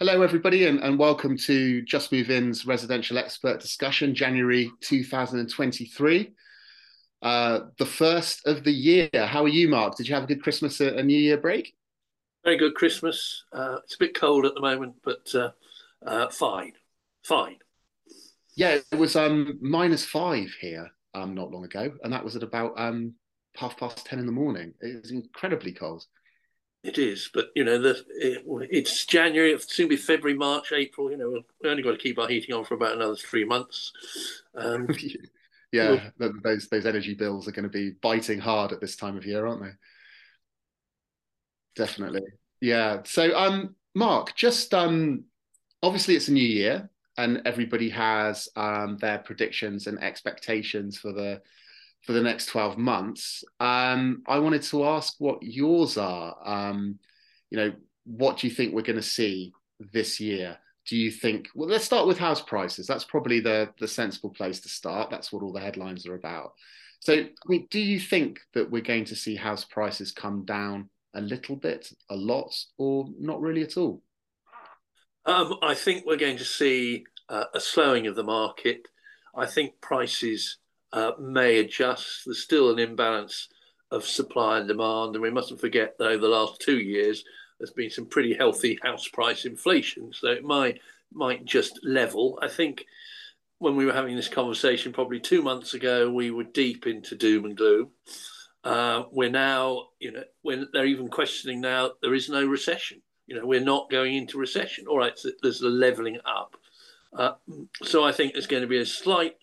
Hello, everybody, and, and welcome to Just Move In's residential expert discussion, January 2023. Uh, the first of the year. How are you, Mark? Did you have a good Christmas and New Year break? Very good Christmas. Uh, it's a bit cold at the moment, but uh, uh fine, fine. Yeah, it was um, minus five here um, not long ago, and that was at about um, half past ten in the morning. It was incredibly cold. It is, but you know, the, it, it's January. It'll soon be February, March, April. You know, we only got to keep our heating on for about another three months. Um, yeah, well, those those energy bills are going to be biting hard at this time of year, aren't they? Definitely. Yeah. So, um, Mark, just um, obviously it's a new year, and everybody has um their predictions and expectations for the for the next 12 months. Um, I wanted to ask what yours are. Um, you know, what do you think we're going to see this year? Do you think? Well, let's start with house prices. That's probably the the sensible place to start. That's what all the headlines are about. So, I mean, do you think that we're going to see house prices come down a little bit, a lot, or not really at all? Um, I think we're going to see uh, a slowing of the market. I think prices uh, may adjust. There's still an imbalance of supply and demand, and we mustn't forget that over the last two years there's been some pretty healthy house price inflation, so it might might just level. I think when we were having this conversation probably two months ago, we were deep into doom and gloom. Uh, we're now, you know, when they're even questioning now there is no recession. You know, we're not going into recession. All right, so there's a leveling up. Uh, so I think there's going to be a slight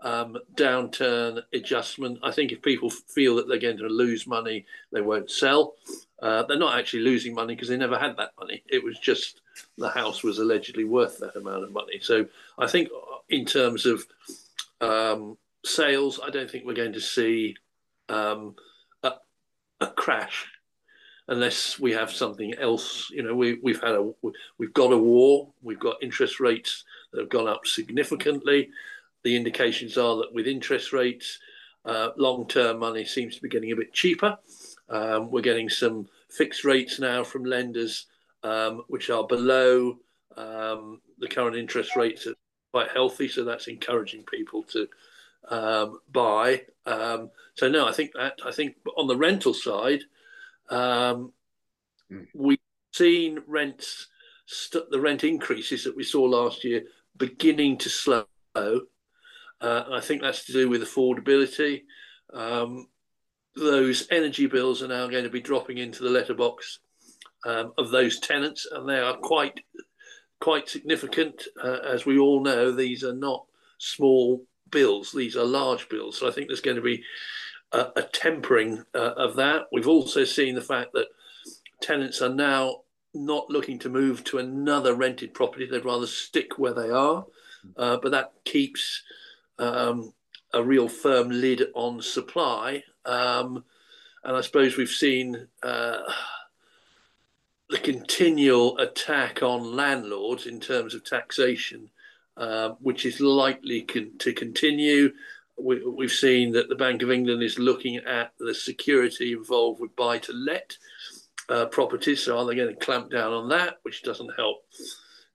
um, downturn adjustment. I think if people feel that they're going to lose money, they won't sell. Uh, they're not actually losing money because they never had that money. It was just the house was allegedly worth that amount of money. So I think in terms of um, sales, I don't think we're going to see um, a, a crash unless we have something else. You know, we, we've had a we've got a war, we've got interest rates that have gone up significantly the indications are that with interest rates, uh, long-term money seems to be getting a bit cheaper. Um, we're getting some fixed rates now from lenders, um, which are below um, the current interest rates, are quite healthy. So that's encouraging people to um, buy. Um, so no, I think that I think on the rental side, mm. we've seen rents, st- the rent increases that we saw last year beginning to slow. Uh, I think that's to do with affordability. Um, those energy bills are now going to be dropping into the letterbox um, of those tenants, and they are quite quite significant. Uh, as we all know, these are not small bills; these are large bills. So I think there's going to be a, a tempering uh, of that. We've also seen the fact that tenants are now not looking to move to another rented property; they'd rather stick where they are. Uh, but that keeps um, a real firm lid on supply. Um, and I suppose we've seen uh, the continual attack on landlords in terms of taxation, uh, which is likely con- to continue. We, have seen that the Bank of England is looking at the security involved with buy to let uh, properties. So, are they going to clamp down on that, which doesn't help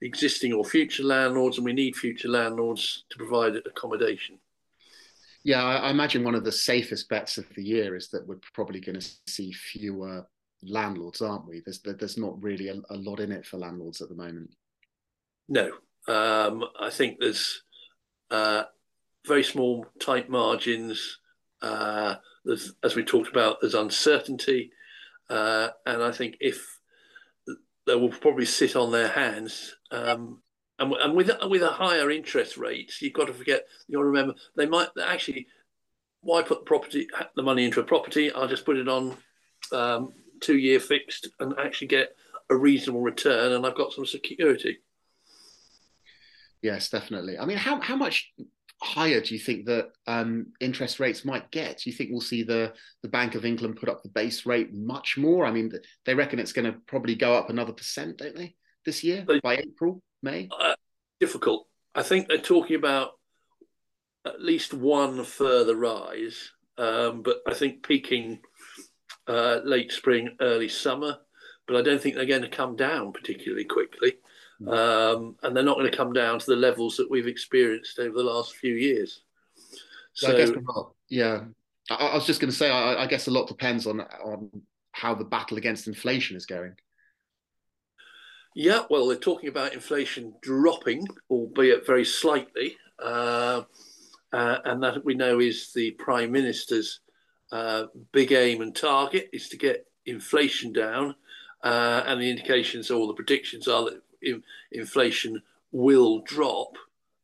existing or future landlords, and we need future landlords to provide accommodation. Yeah, I, imagine one of the safest bets of the year is that we're probably going to see fewer landlords, aren't we? There's there's not really a, a lot in it for landlords at the moment. No, um, I think there's uh, very small, tight margins. Uh, there's, as we talked about, there's uncertainty, uh, and I think if they will probably sit on their hands. Um, and, and with with a higher interest rate, you've got to forget. You got to remember they might actually. Why put the property the money into a property? I'll just put it on um, two year fixed and actually get a reasonable return, and I've got some security. Yes, definitely. I mean, how how much higher do you think that um, interest rates might get? Do you think we'll see the the Bank of England put up the base rate much more? I mean, they reckon it's going to probably go up another percent, don't they, this year by April, May? Uh, difficult. I think they're talking about at least one further rise, um, but I think peaking uh, late spring, early summer. But I don't think they're going to come down particularly quickly. um, and they're not going to come down to the levels that we've experienced over the last few years. So, I guess not. Yeah, I, I was just going to say, I, I guess a lot depends on on how the battle against inflation is going. Yeah, well, they're talking about inflation dropping, albeit very slightly, uh, uh, and that we know is the prime minister's uh, big aim and target is to get inflation down, uh, and the indications or the predictions are that in, inflation will drop,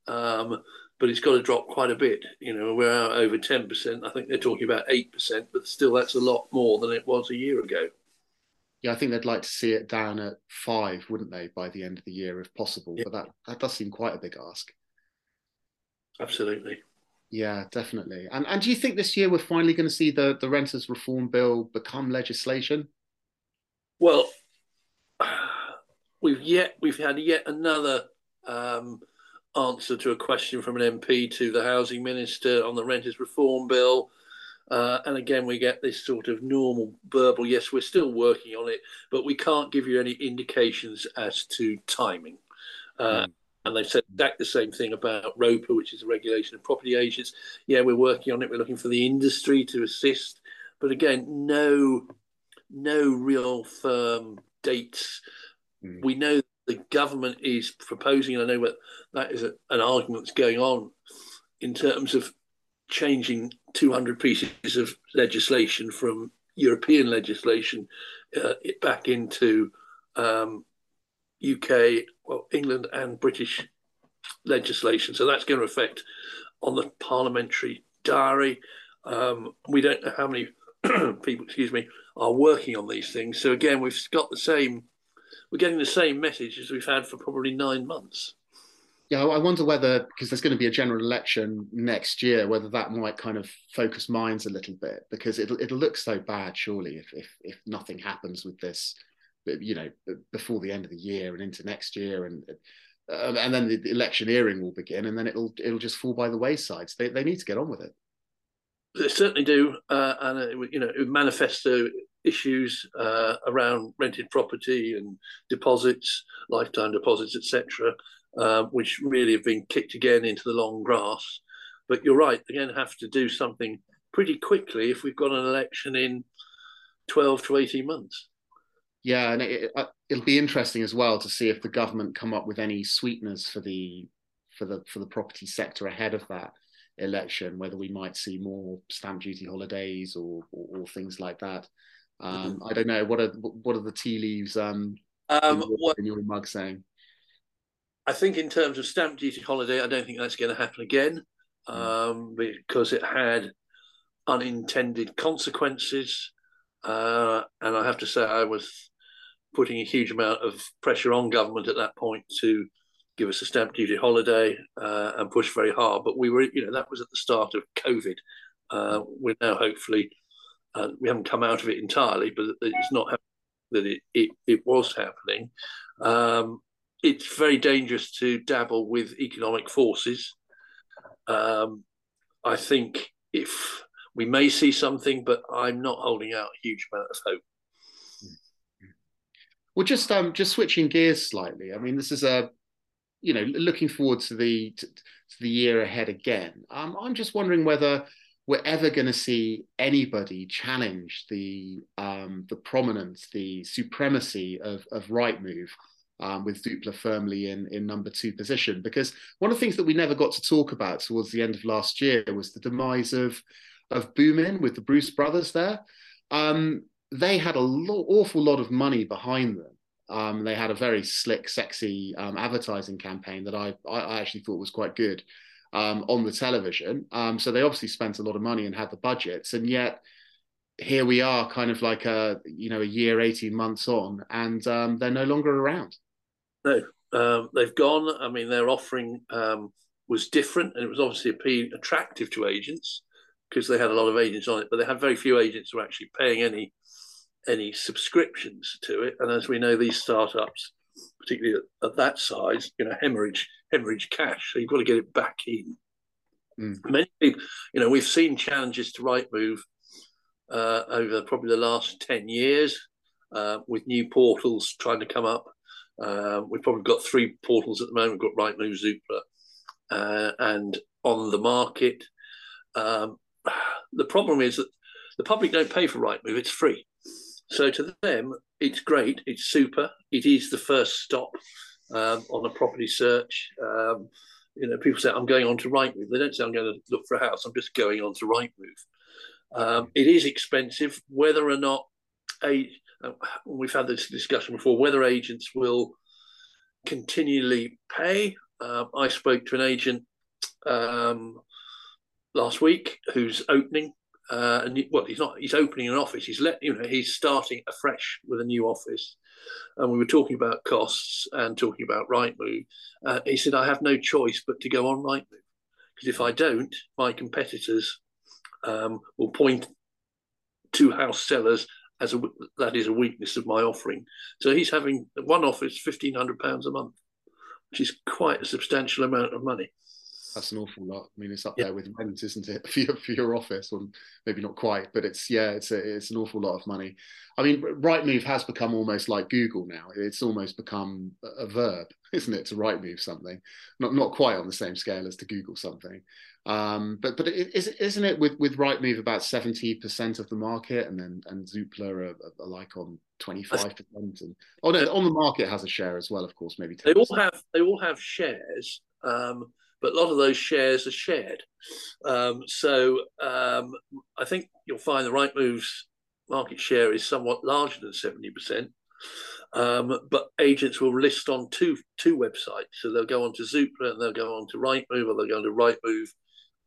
um, but it's got to drop quite a bit. You know, we're over ten percent. I think they're talking about eight percent, but still, that's a lot more than it was a year ago. Yeah, I think they'd like to see it down at five, wouldn't they, by the end of the year, if possible? Yeah. But that that does seem quite a big ask. Absolutely. Yeah, definitely. And and do you think this year we're finally going to see the the renters reform bill become legislation? Well, we've yet we've had yet another um, answer to a question from an MP to the housing minister on the renters reform bill. Uh, and again, we get this sort of normal verbal, yes, we're still working on it, but we can't give you any indications as to timing. Uh, mm. And they've said exactly the same thing about ROPA, which is the regulation of property agents. Yeah, we're working on it. We're looking for the industry to assist, but again, no, no real firm dates. Mm. We know the government is proposing, and I know that that is a, an argument that's going on in terms of changing 200 pieces of legislation from European legislation uh, back into um, UK, well, England and British legislation. So that's going to affect on the parliamentary diary. Um, we don't know how many people, excuse me, are working on these things. So again, we've got the same, we're getting the same message as we've had for probably nine months. Yeah, I wonder whether because there's going to be a general election next year, whether that might kind of focus minds a little bit because it'll it'll look so bad, surely, if if if nothing happens with this, you know, before the end of the year and into next year, and uh, and then the electioneering will begin, and then it'll it'll just fall by the wayside. So they they need to get on with it. They certainly do, uh, and it, you know, manifesto issues uh, around rented property and deposits, lifetime deposits, etc uh, which really have been kicked again into the long grass. But you're right, again, have to do something pretty quickly if we've got an election in 12 to 18 months. Yeah, and it, will uh, be interesting as well to see if the government come up with any sweeteners for the for the for the property sector ahead of that election. Whether we might see more stamp duty holidays or or, or things like that. Um, mm-hmm. I don't know. What are what are the tea leaves um, um, in, your, what, in your mug saying? I think in terms of stamp duty holiday, I don't think that's going to happen again hmm. um, because it had unintended consequences. Uh, and I have to say, I was putting a huge amount of pressure on government at that point to give us a stamp duty holiday uh, and push very hard. But we were, you know, that was at the start of COVID. Uh, we're now hopefully, uh, we haven't come out of it entirely, but it's not that it, it, it was happening. Um, it's very dangerous to dabble with economic forces. Um, I think if we may see something, but I'm not holding out a huge amount of hope. Well, just um, just switching gears slightly. I mean, this is a, you know, looking forward to the to, to the year ahead again. Um, I'm just wondering whether we're ever going to see anybody challenge the um, the prominence, the supremacy of of Rightmove um, with Zoopla firmly in, in number two position. Because one of the things that we never got to talk about towards the end of last year was the demise of of Boomin with the Bruce brothers there. Um, they had a lo- awful lot of money behind them. Um, they had a very slick, sexy um, advertising campaign that I, I actually thought was quite good um, on the television. Um, so they obviously spent a lot of money and had the budgets, and yet here we are, kind of like a you know a year, eighteen months on, and um, they're no longer around. No, um, they've gone. I mean, their offering um, was different, and it was obviously appealing, attractive to agents because they had a lot of agents on it, but they had very few agents who were actually paying any any subscriptions to it. And as we know, these startups, particularly at, at that size, you know, hemorrhage hemorrhage cash. So you've got to get it back in. Mm. Many people, you know, we've seen challenges to Rightmove uh, over probably the last ten years uh, with new portals trying to come up Um, we've probably got three portals at the moment. We've got Rightmove, Zoopla, uh, and on the market. Um, the problem is that the public don't pay for Rightmove; it's free. So to them, it's great. It's super. It is the first stop um, on a property search. Um, you know, people say I'm going on to Rightmove. They don't say I'm going to look for a house. I'm just going on to Rightmove. Um, it is expensive. Whether or not a uh, we've had this discussion before, whether agents will continually pay. Uh, I spoke to an agent um, last week who's opening uh, and well, he's not. He's opening an office. He's let you know. He's starting afresh with a new office, and we were talking about costs and talking about Rightmove. Uh, he said, "I have no choice but to go on Rightmove because if I don't, my competitors um, will point to house sellers as a that is a weakness of my offering." So he's having one office, fifteen hundred pounds a month, which is quite a substantial amount of money that's an awful lot. I mean, it's up yeah. there with rent, isn't it, for your, for your office? Or maybe not quite, but it's yeah, it's a, it's an awful lot of money. I mean, Rightmove has become almost like Google now. It's almost become a verb, isn't it, to Rightmove something? Not not quite on the same scale as to Google something. Um, but but it, isn't it with with Rightmove about seventy percent of the market, and then and Zoopla are, are like on twenty five percent, and oh no, on the market has a share as well, of course, maybe 10%. they all have they all have shares. Um, but a lot of those shares are shared. Um, so um, I think you'll find the Rightmove's market share is somewhat larger than 70%. Um, but agents will list on two two websites. So they'll go on to Zoopla and they'll go on to Rightmove or they'll go on to Rightmove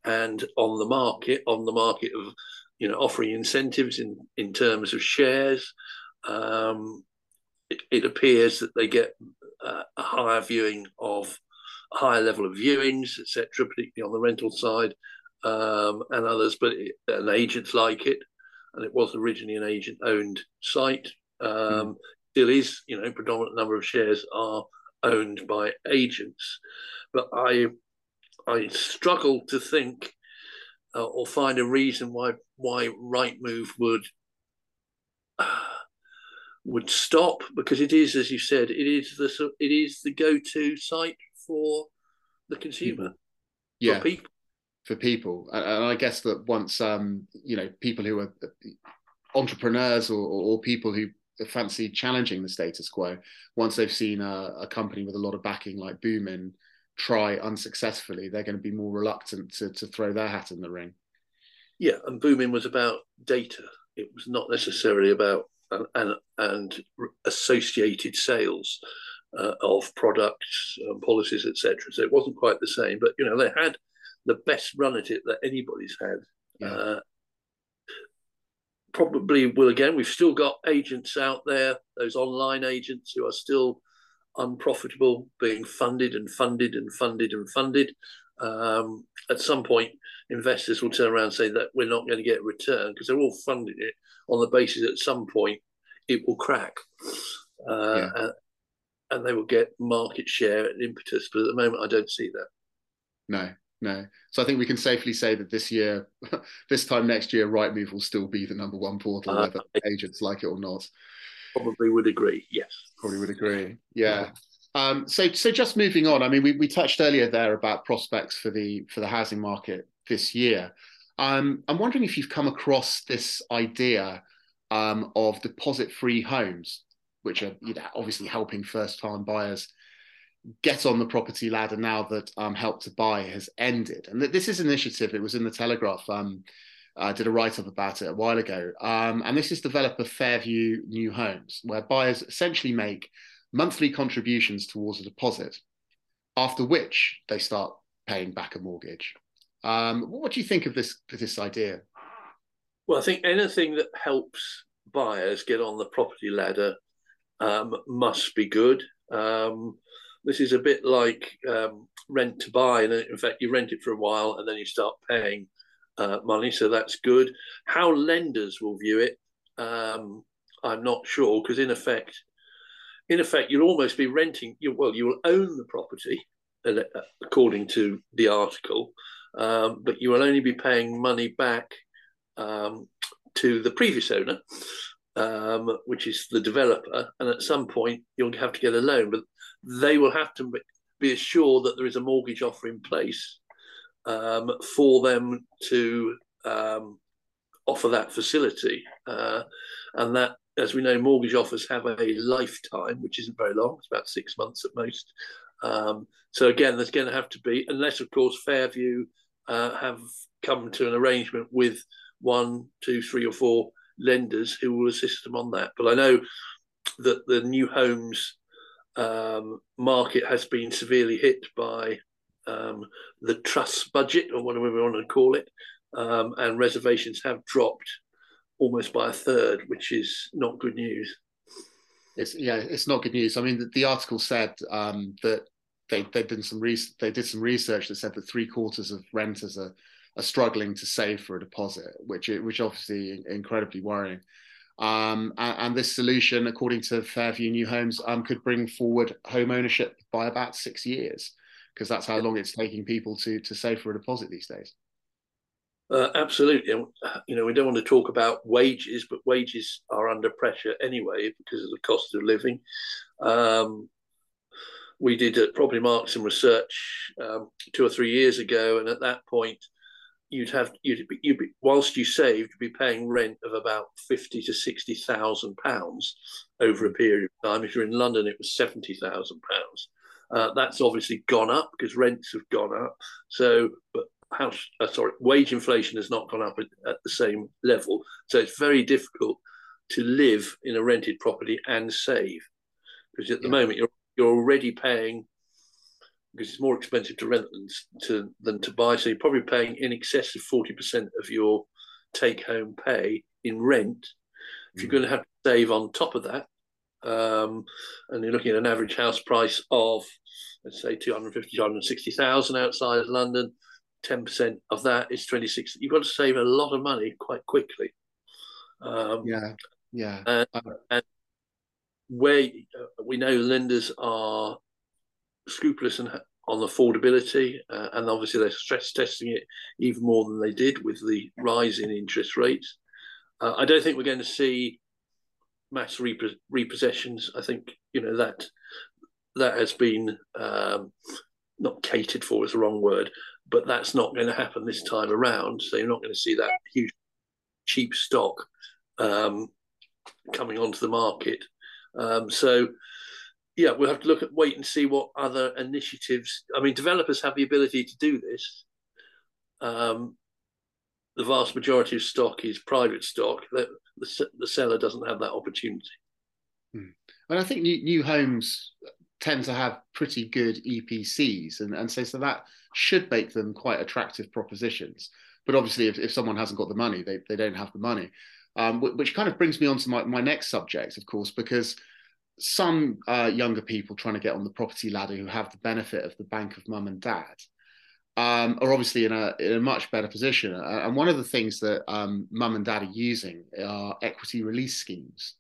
and on the market, on the market of you know offering incentives in, in terms of shares. Um, it, it, appears that they get uh, a higher viewing of higher level of viewings, etc., particularly on the rental side um, and others. But it, and agents like it, and it was originally an agent-owned site. Um, mm. Still is, you know, predominant number of shares are owned by agents. But I, I struggle to think uh, or find a reason why why Rightmove would. Uh, would stop because it is, as you said, it is the it is the go-to site for the consumer, yeah, for people. For people, and I guess that once um, you know people who are entrepreneurs or, or, people who fancy challenging the status quo, once they've seen a, a company with a lot of backing like Boomin try unsuccessfully, they're going to be more reluctant to, to throw their hat in the ring. Yeah, and Boomin was about data. It was not necessarily about and, and, and associated sales uh, of products, um, policies, etc. So it wasn't quite the same, but you know they had the best run at it that anybody's had. Yeah. Uh, probably will again. We've still got agents out there, those online agents who are still unprofitable, being funded and funded and funded and funded. Um, at some point, investors will turn around and say that we're not going to get a return because they're all funding it on the basis at some point it will crack. Uh, yeah and they will get market share and impetus. But at the moment, I don't see that. No, no. So I think we can safely say that this year, this time next year, Rightmove will still be the number one portal, uh, whether agents like it or not. Probably would agree. Yes. Probably would agree. Yeah. Um, so, so just moving on. I mean, we, we touched earlier there about prospects for the for the housing market this year. Um, I'm wondering if you've come across this idea um, of deposit-free homes which are you know, obviously helping first-time buyers get on the property ladder now that um, Help to Buy has ended. And this is an initiative. It was in the Telegraph. Um, I did a write-up about it a while ago. Um, and this is developer Fairview New Homes, where buyers essentially make monthly contributions towards a deposit, after which they start paying back a mortgage. Um, what do you think of this this idea? Well, I think anything that helps buyers get on the property ladder um, must be good. Um, this is a bit like um, rent to buy, and in fact, you rent it for a while and then you start paying uh, money, so that's good. How lenders will view it, um, I'm not sure, because in effect, in effect, you'll almost be renting. You, well, you will own the property, uh, according to the article, um, but you will only be paying money back um, to the previous owner um, which is the developer, and at some point you'll have to get a loan, but they will have to be assured that there is a mortgage offer in place um, for them to um, offer that facility. Uh, and that, as we know, mortgage offers have a lifetime, which isn't very long, it's about six months at most. Um, so, again, there's going to have to be, unless, of course, Fairview uh, have come to an arrangement with one, two, three, or four lenders who will assist them on that. But I know that the new homes um, market has been severely hit by um, the Truss budget, or whatever we want to call it, um, and reservations have dropped almost by a third, which is not good news. It's yeah, it's not good news. I mean, the, the article said um, that they they did some re- they did some research that said that three quarters of renters are are struggling to save for a deposit, which which obviously incredibly worrying. Um, and, and, this solution, according to Fairview New Homes, um, could bring forward home ownership by about six years, because that's how long it's taking people to to save for a deposit these days. Uh, absolutely. You know, we don't want to talk about wages, but wages are under pressure anyway because of the cost of living. Um, we did at Propertymark some research um, two or three years ago, and at that point, you'd have you'd be, you'd be whilst you saved, you'd be paying rent of about fifty to sixty thousand pounds over a period of time. If you're in London, it was seventy thousand uh, pounds. That's obviously gone up because rents have gone up. So, but house, uh, sorry, wage inflation has not gone up at, at, the same level. So it's very difficult to live in a rented property and save because at the yeah. moment you're you're already paying because it's more expensive to rent than to than to buy. So you're probably paying in excess of forty percent of your take home pay in rent. If you're mm. going to have to save on top of that, um, and you're looking at an average house price of let's say 250 260,000 outside of London 10% of that is 26 you've got to save a lot of money quite quickly um, yeah yeah and, and where uh, we know lenders are scrupulous on affordability uh, and obviously they're stress testing it even more than they did with the rise in interest rates uh, i don't think we're going to see mass repossessions i think you know that that has been um, not catered for is the wrong word but that's not going to happen this time around. So you're not going to see that huge cheap stock um, coming onto the market. Um, so yeah, we'll have to look at wait and see what other initiatives. I mean, developers have the ability to do this. Um, the vast majority of stock is private stock. The, the, the seller doesn't have that opportunity. Hmm. And I think new, new homes tend to have pretty good EPCs, and, and so so that should make them quite attractive propositions. But obviously, if, if someone hasn't got the money, they, they don't have the money. Um, which kind of brings me on to my, my next subject, of course, because some uh, younger people trying to get on the property ladder who have the benefit of the bank of mum and dad um, are obviously in a, in a much better position. And one of the things that um, mum and dad are using are equity release schemes.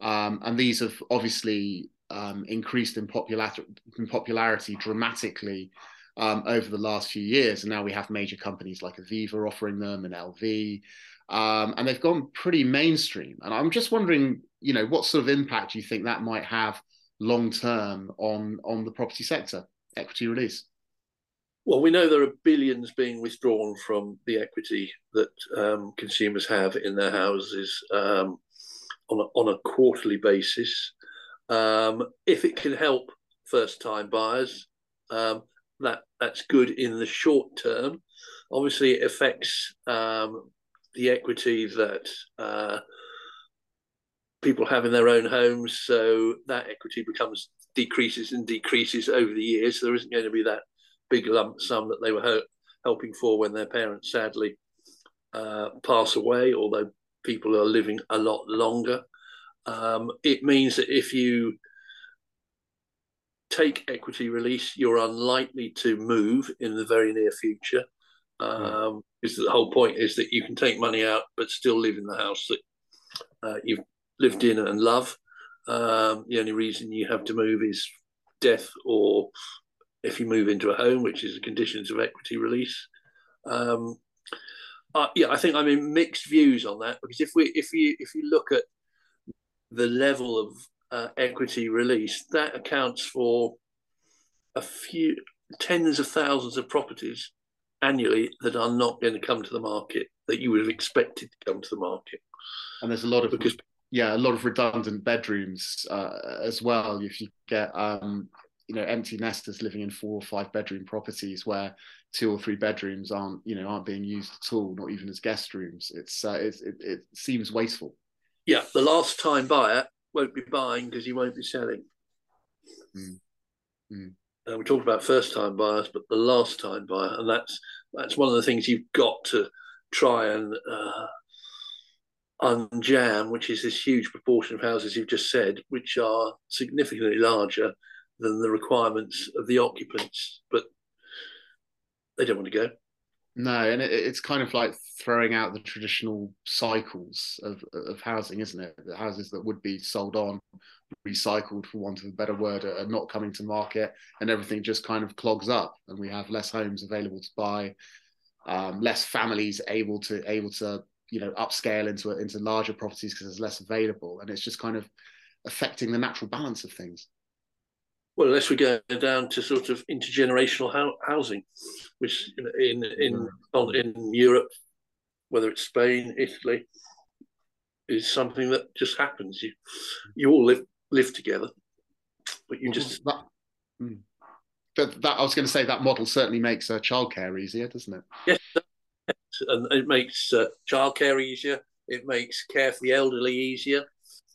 Um, and these have obviously um, increased in, popular- in popularity dramatically um, over the last few years. And now we have major companies like Aviva offering them and LV. Um, and they've gone pretty mainstream. And I'm just wondering, you know, what sort of impact do you think that might have long term on on the property sector, equity release? Well, we know there are billions being withdrawn from the equity that um, consumers have in their houses um, on, a, on a quarterly basis. Um, if it can help first time buyers, um, that that's good in the short term. Obviously, it affects um, the equity that uh, people have in their own homes, so that equity becomes decreases and decreases over the years. So there isn't going to be that big lump sum that they were ho- helping for when their parents sadly uh, pass away, although people are living a lot longer. Um, it means that if you take equity release, you're unlikely to move in the very near future. Hmm. Um, because the whole point is that you can take money out but still live in the house that uh, you've lived in and love. Um, the only reason you have to move is death or if you move into a home, which is the conditions of equity release. Um, uh, yeah, I think I'm in mixed views on that because if we if you if you look at the level of uh, equity release, that accounts for a few tens of thousands of properties annually that are not going to come to the market that you would have expected to come to the market. And there's a lot of because yeah, a lot of redundant bedrooms uh, as well. If you get um, you know empty nesters living in four or five bedroom properties where two or three bedrooms aren't you know aren't being used at all, not even as guest rooms. It's uh, it, it, it seems wasteful. Yeah, the last time buyer won't be buying because he won't be selling. Mm. Mm. Uh, we talked about first time buyers, but the last time buyer, and that's that's one of the things you've got to try and uh, unjam, which is this huge proportion of houses you've just said, which are significantly larger than the requirements of the occupants, but they don't want to go. No, and it, it's kind of like throwing out the traditional cycles of, of housing, isn't it? The houses that would be sold on, recycled for want of a better word, are not coming to market, and everything just kind of clogs up, and we have less homes available to buy, um, less families able to able to you know upscale into into larger properties because there's less available, and it's just kind of affecting the natural balance of things. Well, unless we go down to sort of intergenerational housing, which in in in, in Europe, whether it's Spain, Italy, is something that just happens. You you all live live together, but you just that, hmm. that, that I was going to say that model certainly makes uh, childcare easier, doesn't it? Yes, and it makes uh, childcare easier. It makes care for the elderly easier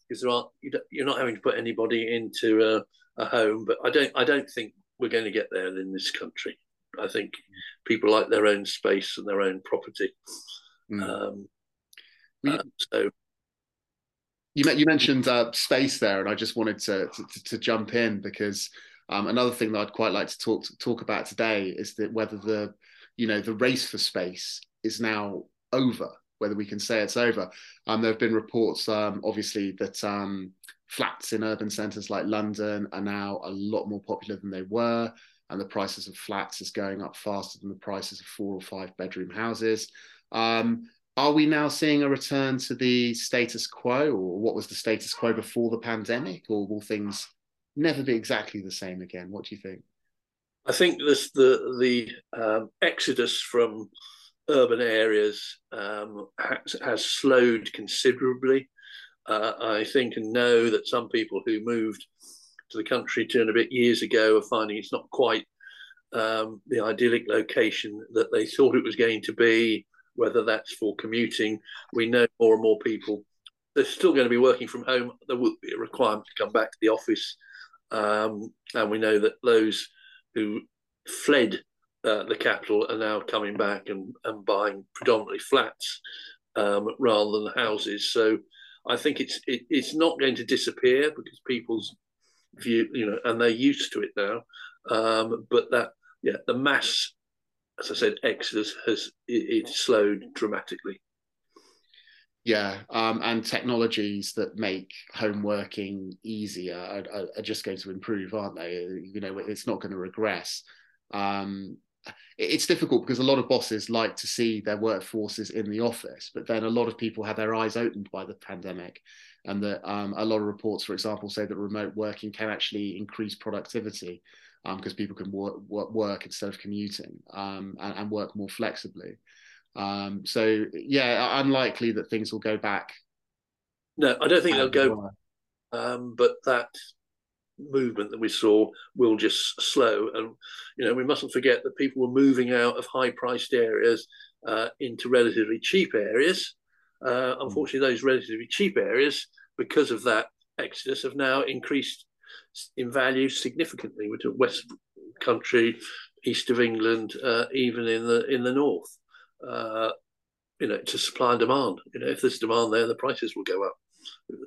because there aren't you are not having to put anybody into a a home. But I don't I don't think we're going to get there in this country. I think people like their own space and their own property. Mm. Um, uh, so you, you mentioned uh, space there, and I just wanted to to, to jump in because um, another thing that I'd quite like to talk talk about today is that whether the you know the race for space is now over, whether we can say it's over. Um, there have been reports, um, obviously, that um, flats in urban centres like London are now a lot more popular than they were, and the prices of flats is going up faster than the prices of four or five bedroom houses. Um, are we now seeing a return to the status quo, or what was the status quo before the pandemic, or will things never be exactly the same again? What do you think? I think this the the um, exodus from urban areas um, has, has, slowed considerably uh, I think and know that some people who moved to the country two and a bit years ago are finding it's not quite um, the idyllic location that they thought it was going to be, whether that's for commuting. We know more and more people. They're still going to be working from home. There will be a requirement to come back to the office. Um, and we know that those who fled uh, the capital are now coming back and, and buying predominantly flats um, rather than houses. So I think it's it, it's not going to disappear because people's view, you know, and they're used to it now. Um, but that, yeah, the mass, as I said, exodus has it, it slowed dramatically. Yeah, um, and technologies that make home working easier are, are, just going to improve, aren't they? You know, it's not going to regress. Um, it's difficult because a lot of bosses like to see their workforces in the office, but then a lot of people had their eyes opened by the pandemic, and that um, a lot of reports, for example, say that remote working can actually increase productivity because um, people can work, work, work, instead of commuting um, and, and, work more flexibly. Um, so yeah, unlikely that things will go back. No, I don't think they'll go. Um, but that movement that we saw will just slow. And you know, we mustn't forget that people were moving out of high-priced areas uh, into relatively cheap areas. Uh, hmm. unfortunately, those relatively cheap areas, because of that exodus, have now increased in value significantly. We're to West Country, east of England, uh, even in the in the north. Uh, you know, to supply and demand. You know, if there's demand there, the prices will go up,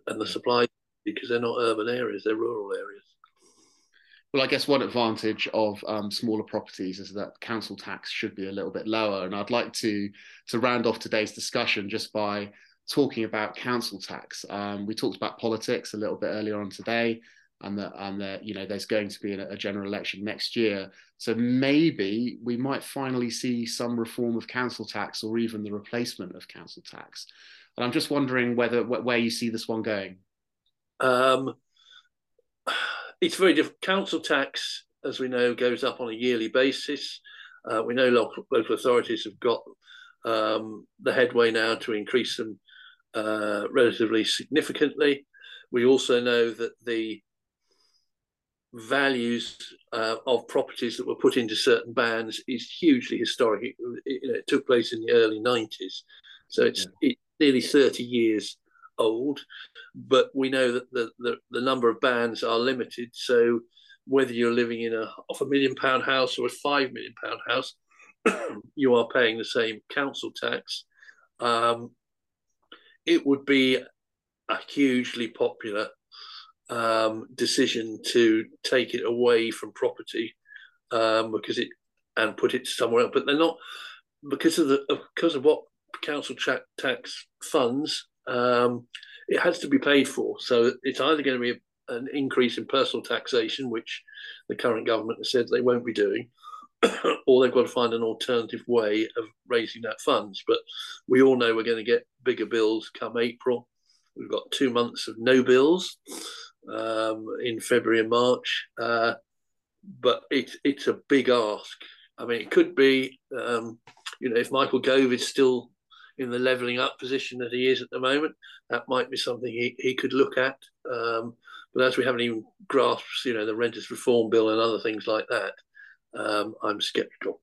and the supply because they're not urban areas; they're rural areas. Well, I guess one advantage of um, smaller properties is that council tax should be a little bit lower. And I'd like to to round off today's discussion just by talking about council tax. Um, we talked about politics a little bit earlier on today, and that and that you know there's going to be a, a general election next year. So maybe we might finally see some reform of council tax, or even the replacement of council tax. And I'm just wondering whether where you see this one going. Um, it's very different. Council tax, as we know, goes up on a yearly basis. Uh, we know local, local authorities have got um, the headway now to increase them uh, relatively significantly. We also know that the values uh, of properties that were put into certain bands is hugely historic. It, you know, it took place in the early 90s. So it's yeah. it, nearly 30 years old. But we know that the, the, the number of bands are limited. So whether you're living in a half a million pound house or a five million pound house, you are paying the same council tax. Um, it would be a hugely popular um, decision to take it away from property um, because it and put it somewhere else. But they're not because of the because of what council tax funds. Um, it has to be paid for. So it's either going to be an increase in personal taxation, which the current government has said they won't be doing, or they've got to find an alternative way of raising that funds. But we all know we're going to get bigger bills come April. We've got two months of no bills um, in February and March, uh, but it's it's a big ask. I mean, it could be, um, you know, if Michael Gove is still in the levelling up position that he is at the moment, that might be something he, he could look at. Um, but as we haven't even grasped, you know, the renters reform bill and other things like that, um, I'm sceptical.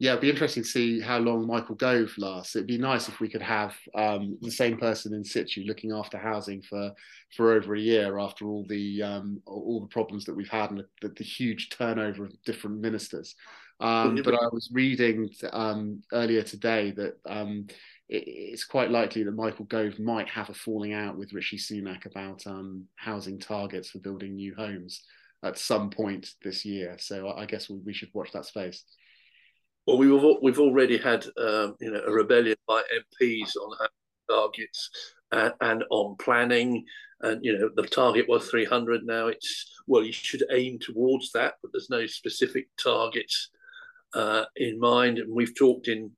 Yeah, it'd be interesting to see how long Michael Gove lasts. It'd be nice if we could have um, the same person in situ looking after housing for for over a year after all the um, all the problems that we've had and the, the huge turnover of different ministers. Um, but I was reading um, earlier today that um, it, it's quite likely that Michael Gove might have a falling out with Rishi Sunak about um, housing targets for building new homes at some point this year. So I guess we, we should watch that space. Well, we've we've already had um, you know a rebellion by MPs on targets and, and on planning, and you know the target was 300. Now it's well, you should aim towards that, but there's no specific targets uh, in mind. And we've talked in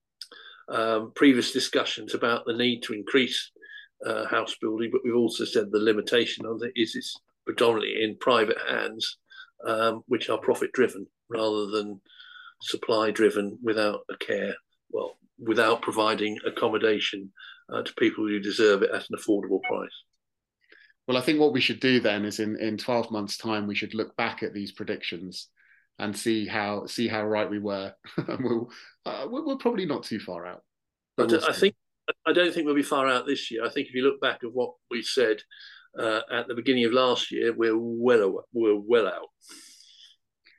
um, previous discussions about the need to increase uh, house building, but we've also said the limitation of it is it's predominantly in private hands, um, which are profit driven rather than supply driven without a care, well, without providing accommodation uh, to people who deserve it at an affordable price. Well, I think what we should do then is in, in 12 months' time, we should look back at these predictions and see how see how right we were. we'll, uh, we're, probably not too far out. I, we'll I think I don't think we'll be far out this year. I think if you look back at what we said uh, at the beginning of last year, we're well we're well out.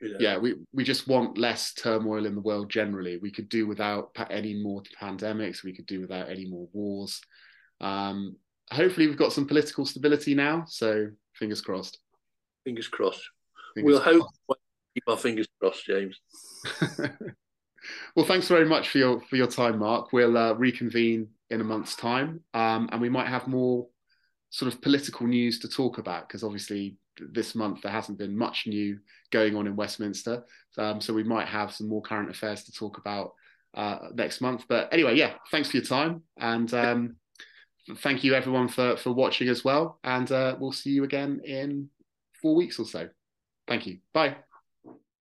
You know? Yeah, we, we just want less turmoil in the world generally. We could do without any more pandemics. We could do without any more wars. Um, hopefully, we've got some political stability now. So fingers crossed. Fingers crossed. Fingers we'll crossed. hope keep our fingers crossed, James. well, thanks very much for your for your time, Mark. We'll uh, reconvene in a month's time, um, and we might have more sort of political news to talk about because obviously this month there hasn't been much new going on in Westminster, um, so we might have some more current affairs to talk about uh, next month. But anyway, yeah, thanks for your time, and um, thank you everyone for for watching as well. And uh, we'll see you again in four weeks or so. Thank you. Bye.